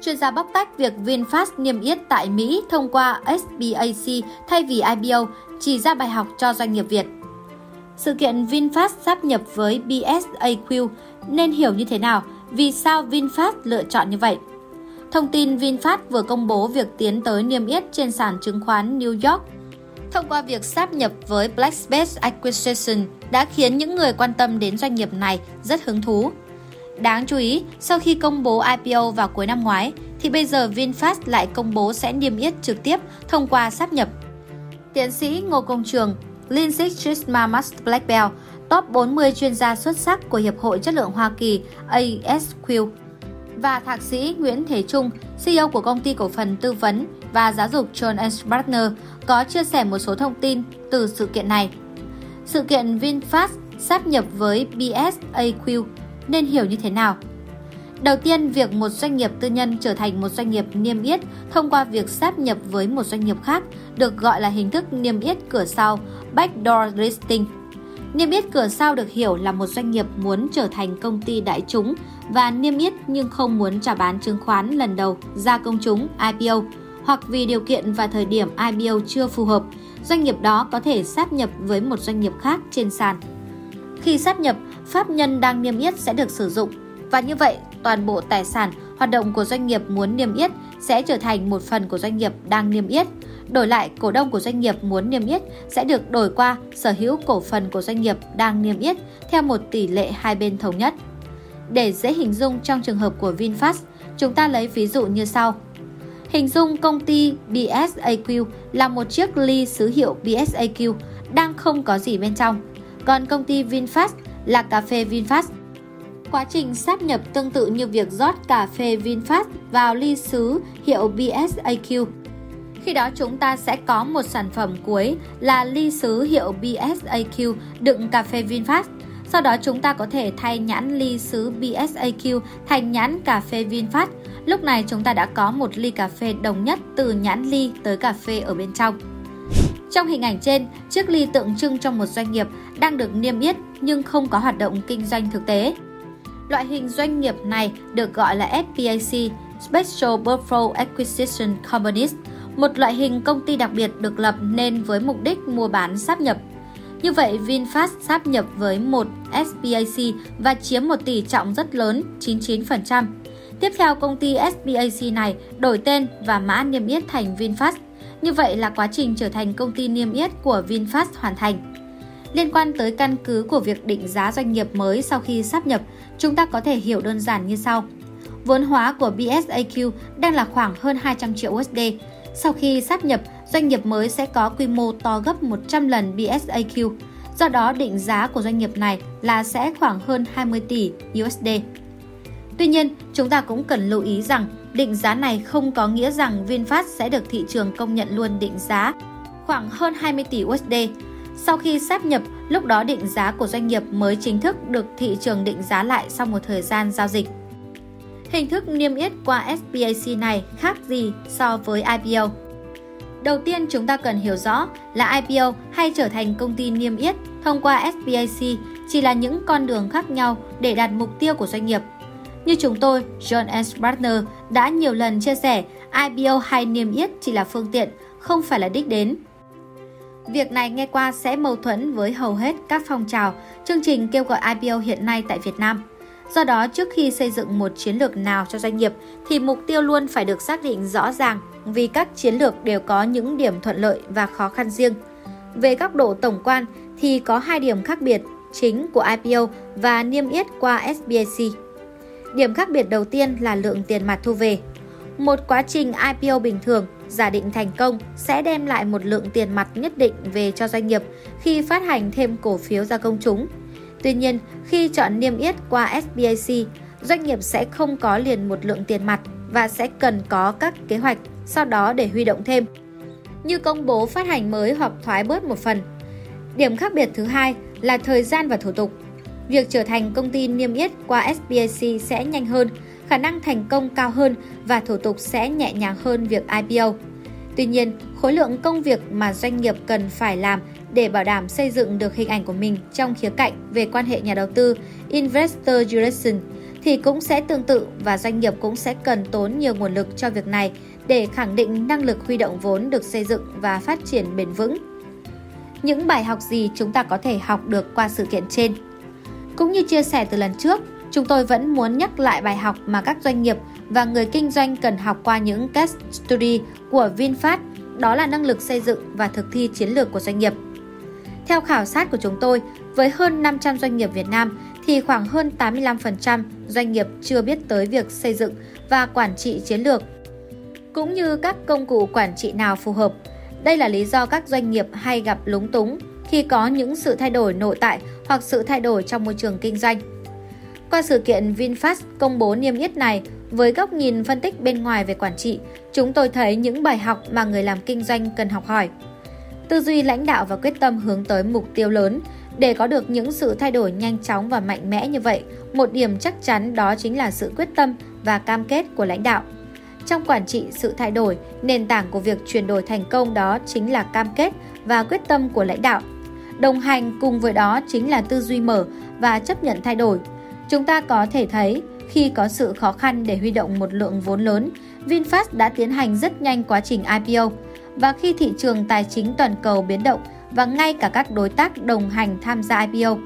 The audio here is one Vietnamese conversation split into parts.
Chuyên gia bóc tách việc VinFast niêm yết tại Mỹ thông qua SBAc thay vì IPO chỉ ra bài học cho doanh nghiệp Việt. Sự kiện VinFast sáp nhập với BSAQ nên hiểu như thế nào? Vì sao VinFast lựa chọn như vậy? Thông tin VinFast vừa công bố việc tiến tới niêm yết trên sàn chứng khoán New York thông qua việc sáp nhập với Blackspace Acquisition đã khiến những người quan tâm đến doanh nghiệp này rất hứng thú. Đáng chú ý, sau khi công bố IPO vào cuối năm ngoái, thì bây giờ VinFast lại công bố sẽ niêm yết trực tiếp thông qua sáp nhập. Tiến sĩ Ngô Công Trường, Lean Chisma Must Black Belt, top 40 chuyên gia xuất sắc của Hiệp hội Chất lượng Hoa Kỳ ASQ và Thạc sĩ Nguyễn Thế Trung, CEO của công ty cổ phần tư vấn và giáo dục John S. Partner có chia sẻ một số thông tin từ sự kiện này. Sự kiện VinFast sáp nhập với BSAQ nên hiểu như thế nào? Đầu tiên, việc một doanh nghiệp tư nhân trở thành một doanh nghiệp niêm yết thông qua việc sáp nhập với một doanh nghiệp khác được gọi là hình thức niêm yết cửa sau, backdoor listing. Niêm yết cửa sau được hiểu là một doanh nghiệp muốn trở thành công ty đại chúng và niêm yết nhưng không muốn trả bán chứng khoán lần đầu ra công chúng IPO hoặc vì điều kiện và thời điểm IPO chưa phù hợp, doanh nghiệp đó có thể sáp nhập với một doanh nghiệp khác trên sàn. Khi sáp nhập, pháp nhân đang niêm yết sẽ được sử dụng và như vậy toàn bộ tài sản hoạt động của doanh nghiệp muốn niêm yết sẽ trở thành một phần của doanh nghiệp đang niêm yết. Đổi lại, cổ đông của doanh nghiệp muốn niêm yết sẽ được đổi qua sở hữu cổ phần của doanh nghiệp đang niêm yết theo một tỷ lệ hai bên thống nhất. Để dễ hình dung trong trường hợp của VinFast, chúng ta lấy ví dụ như sau. Hình dung công ty BSAQ là một chiếc ly sứ hiệu BSAQ đang không có gì bên trong, còn công ty VinFast là cà phê VinFast. Quá trình sáp nhập tương tự như việc rót cà phê VinFast vào ly sứ hiệu BSAQ. Khi đó chúng ta sẽ có một sản phẩm cuối là ly sứ hiệu BSAQ đựng cà phê VinFast. Sau đó chúng ta có thể thay nhãn ly sứ BSAQ thành nhãn cà phê VinFast. Lúc này chúng ta đã có một ly cà phê đồng nhất từ nhãn ly tới cà phê ở bên trong. Trong hình ảnh trên, chiếc ly tượng trưng trong một doanh nghiệp đang được niêm yết nhưng không có hoạt động kinh doanh thực tế. Loại hình doanh nghiệp này được gọi là SPAC, Special Purpose Acquisition Companies, một loại hình công ty đặc biệt được lập nên với mục đích mua bán sáp nhập. Như vậy, VinFast sáp nhập với một SPAC và chiếm một tỷ trọng rất lớn, 99%. Tiếp theo, công ty SPAC này đổi tên và mã niêm yết thành VinFast. Như vậy là quá trình trở thành công ty niêm yết của VinFast hoàn thành. Liên quan tới căn cứ của việc định giá doanh nghiệp mới sau khi sáp nhập, chúng ta có thể hiểu đơn giản như sau. Vốn hóa của BSAQ đang là khoảng hơn 200 triệu USD. Sau khi sáp nhập, doanh nghiệp mới sẽ có quy mô to gấp 100 lần BSAQ. Do đó, định giá của doanh nghiệp này là sẽ khoảng hơn 20 tỷ USD. Tuy nhiên, chúng ta cũng cần lưu ý rằng định giá này không có nghĩa rằng VinFast sẽ được thị trường công nhận luôn định giá khoảng hơn 20 tỷ USD. Sau khi sáp nhập, lúc đó định giá của doanh nghiệp mới chính thức được thị trường định giá lại sau một thời gian giao dịch. Hình thức niêm yết qua SPAC này khác gì so với IPO? Đầu tiên chúng ta cần hiểu rõ là IPO hay trở thành công ty niêm yết thông qua SPAC chỉ là những con đường khác nhau để đạt mục tiêu của doanh nghiệp. Như chúng tôi, John S. Partner đã nhiều lần chia sẻ, IPO hay niêm yết chỉ là phương tiện, không phải là đích đến. Việc này nghe qua sẽ mâu thuẫn với hầu hết các phong trào, chương trình kêu gọi IPO hiện nay tại Việt Nam. Do đó, trước khi xây dựng một chiến lược nào cho doanh nghiệp thì mục tiêu luôn phải được xác định rõ ràng vì các chiến lược đều có những điểm thuận lợi và khó khăn riêng. Về góc độ tổng quan thì có hai điểm khác biệt chính của IPO và niêm yết qua SBIC. Điểm khác biệt đầu tiên là lượng tiền mặt thu về. Một quá trình IPO bình thường giả định thành công sẽ đem lại một lượng tiền mặt nhất định về cho doanh nghiệp khi phát hành thêm cổ phiếu ra công chúng. Tuy nhiên, khi chọn niêm yết qua SBAC, doanh nghiệp sẽ không có liền một lượng tiền mặt và sẽ cần có các kế hoạch sau đó để huy động thêm, như công bố phát hành mới hoặc thoái bớt một phần. Điểm khác biệt thứ hai là thời gian và thủ tục. Việc trở thành công ty niêm yết qua SPAC sẽ nhanh hơn, khả năng thành công cao hơn và thủ tục sẽ nhẹ nhàng hơn việc IPO. Tuy nhiên, khối lượng công việc mà doanh nghiệp cần phải làm để bảo đảm xây dựng được hình ảnh của mình trong khía cạnh về quan hệ nhà đầu tư Investor Relation thì cũng sẽ tương tự và doanh nghiệp cũng sẽ cần tốn nhiều nguồn lực cho việc này để khẳng định năng lực huy động vốn được xây dựng và phát triển bền vững. Những bài học gì chúng ta có thể học được qua sự kiện trên? Cũng như chia sẻ từ lần trước, chúng tôi vẫn muốn nhắc lại bài học mà các doanh nghiệp và người kinh doanh cần học qua những case study của VinFast, đó là năng lực xây dựng và thực thi chiến lược của doanh nghiệp. Theo khảo sát của chúng tôi, với hơn 500 doanh nghiệp Việt Nam thì khoảng hơn 85% doanh nghiệp chưa biết tới việc xây dựng và quản trị chiến lược cũng như các công cụ quản trị nào phù hợp. Đây là lý do các doanh nghiệp hay gặp lúng túng khi có những sự thay đổi nội tại hoặc sự thay đổi trong môi trường kinh doanh. Qua sự kiện VinFast công bố niêm yết này, với góc nhìn phân tích bên ngoài về quản trị, chúng tôi thấy những bài học mà người làm kinh doanh cần học hỏi. Tư duy lãnh đạo và quyết tâm hướng tới mục tiêu lớn để có được những sự thay đổi nhanh chóng và mạnh mẽ như vậy, một điểm chắc chắn đó chính là sự quyết tâm và cam kết của lãnh đạo. Trong quản trị sự thay đổi, nền tảng của việc chuyển đổi thành công đó chính là cam kết và quyết tâm của lãnh đạo. Đồng hành cùng với đó chính là tư duy mở và chấp nhận thay đổi. Chúng ta có thể thấy khi có sự khó khăn để huy động một lượng vốn lớn, VinFast đã tiến hành rất nhanh quá trình IPO. Và khi thị trường tài chính toàn cầu biến động và ngay cả các đối tác đồng hành tham gia IPO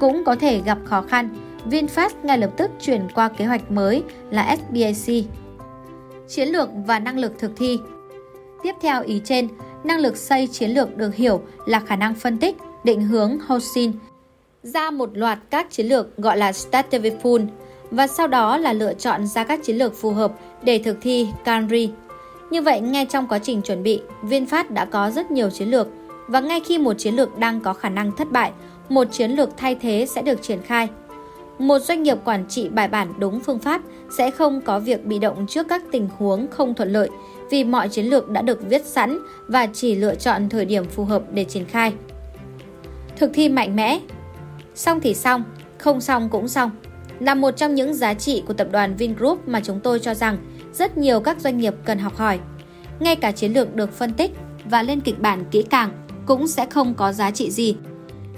cũng có thể gặp khó khăn, VinFast ngay lập tức chuyển qua kế hoạch mới là SBAC chiến lược và năng lực thực thi. Tiếp theo ý trên, năng lực xây chiến lược được hiểu là khả năng phân tích, định hướng Hosin ra một loạt các chiến lược gọi là strategy và sau đó là lựa chọn ra các chiến lược phù hợp để thực thi Canri. Như vậy, ngay trong quá trình chuẩn bị, VinFast đã có rất nhiều chiến lược và ngay khi một chiến lược đang có khả năng thất bại, một chiến lược thay thế sẽ được triển khai. Một doanh nghiệp quản trị bài bản đúng phương pháp sẽ không có việc bị động trước các tình huống không thuận lợi vì mọi chiến lược đã được viết sẵn và chỉ lựa chọn thời điểm phù hợp để triển khai. Thực thi mạnh mẽ Xong thì xong, không xong cũng xong là một trong những giá trị của tập đoàn Vingroup mà chúng tôi cho rằng rất nhiều các doanh nghiệp cần học hỏi. Ngay cả chiến lược được phân tích và lên kịch bản kỹ càng cũng sẽ không có giá trị gì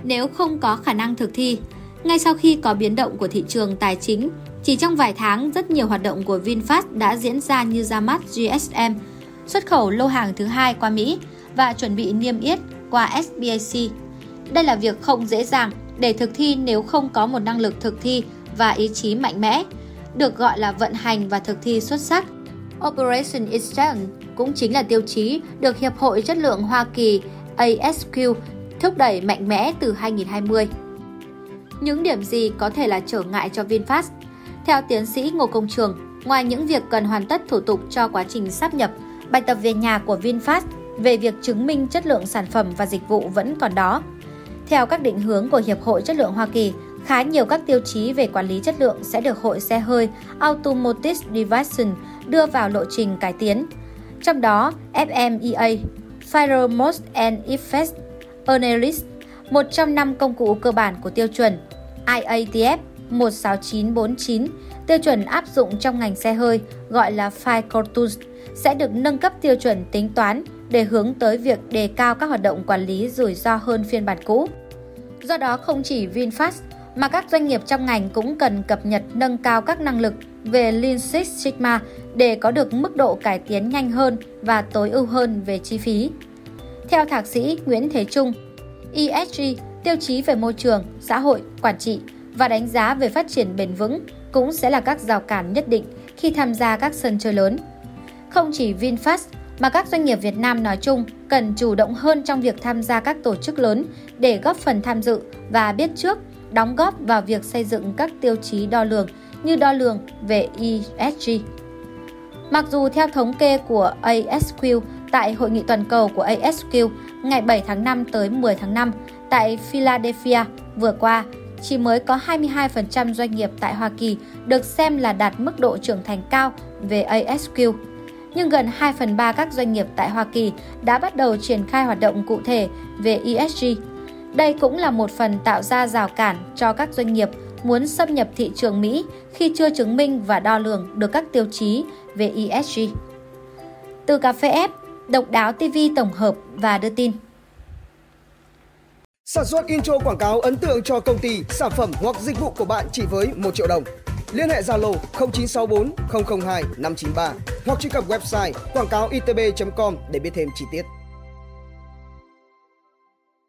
nếu không có khả năng thực thi ngay sau khi có biến động của thị trường tài chính, chỉ trong vài tháng, rất nhiều hoạt động của VinFast đã diễn ra như ra mắt GSM, xuất khẩu lô hàng thứ hai qua Mỹ và chuẩn bị niêm yết qua SBAC. Đây là việc không dễ dàng để thực thi nếu không có một năng lực thực thi và ý chí mạnh mẽ, được gọi là vận hành và thực thi xuất sắc. Operation Excellence cũng chính là tiêu chí được Hiệp hội Chất lượng Hoa Kỳ ASQ thúc đẩy mạnh mẽ từ 2020. Những điểm gì có thể là trở ngại cho VinFast? Theo tiến sĩ Ngô Công Trường, ngoài những việc cần hoàn tất thủ tục cho quá trình sáp nhập, bài tập về nhà của VinFast về việc chứng minh chất lượng sản phẩm và dịch vụ vẫn còn đó. Theo các định hướng của Hiệp hội Chất lượng Hoa Kỳ, khá nhiều các tiêu chí về quản lý chất lượng sẽ được Hội xe hơi Automotive Division đưa vào lộ trình cải tiến. Trong đó, FMEA, Fire Most and Effects Analyst một trong năm công cụ cơ bản của tiêu chuẩn IATF 16949, tiêu chuẩn áp dụng trong ngành xe hơi gọi là Fire Tools, sẽ được nâng cấp tiêu chuẩn tính toán để hướng tới việc đề cao các hoạt động quản lý rủi ro hơn phiên bản cũ. Do đó không chỉ VinFast mà các doanh nghiệp trong ngành cũng cần cập nhật nâng cao các năng lực về Lean Six Sigma để có được mức độ cải tiến nhanh hơn và tối ưu hơn về chi phí. Theo thạc sĩ Nguyễn Thế Trung, ESG, tiêu chí về môi trường, xã hội, quản trị và đánh giá về phát triển bền vững cũng sẽ là các rào cản nhất định khi tham gia các sân chơi lớn. Không chỉ VinFast mà các doanh nghiệp Việt Nam nói chung cần chủ động hơn trong việc tham gia các tổ chức lớn để góp phần tham dự và biết trước, đóng góp vào việc xây dựng các tiêu chí đo lường như đo lường về ESG. Mặc dù theo thống kê của ASQ tại hội nghị toàn cầu của ASQ ngày 7 tháng 5 tới 10 tháng 5 tại Philadelphia vừa qua, chỉ mới có 22% doanh nghiệp tại Hoa Kỳ được xem là đạt mức độ trưởng thành cao về ASQ. Nhưng gần 2 phần 3 các doanh nghiệp tại Hoa Kỳ đã bắt đầu triển khai hoạt động cụ thể về ESG. Đây cũng là một phần tạo ra rào cản cho các doanh nghiệp muốn xâm nhập thị trường Mỹ khi chưa chứng minh và đo lường được các tiêu chí về ESG. Từ cà phê ép, Độc đáo TV tổng hợp và đưa tin. Sản xuất intro quảng cáo ấn tượng cho công ty, sản phẩm hoặc dịch vụ của bạn chỉ với 1 triệu đồng. Liên hệ Zalo 0964 002 593 hoặc truy cập website quảng cáo itb.com để biết thêm chi tiết.